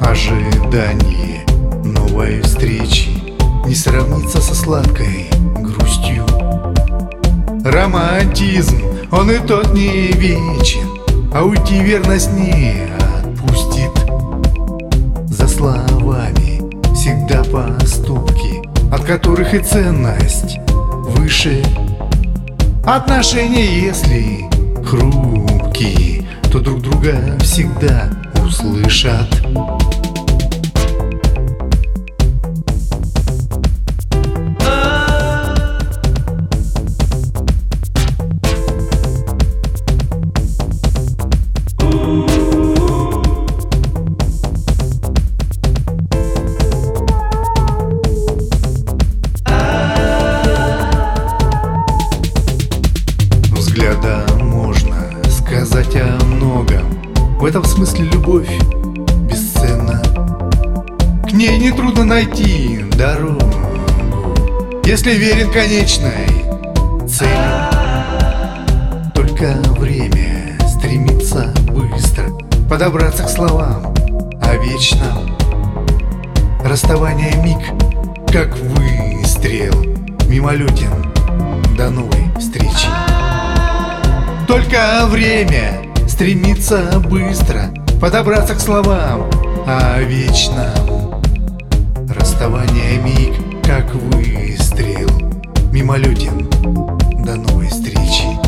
Ожидание новой встречи Не сравнится со сладкой грустью. Романтизм, он и тот не вечен А уйти верность не отпустит. За словами всегда поступки От которых и ценность выше. Отношения, если хрупкие То друг друга всегда услышат. Взгляда можно сказать о многом В этом смысле любовь бесценна. К ней нетрудно найти дорогу Если верен конечной цели. Только время стремится быстро Подобраться к словам о вечном. Расставание миг, как выстрел Мимолетен до новой встречи. Только время стремится быстро Подобраться к словам о вечном. Расставание миг, как выстрел Мимолетен до новой встречи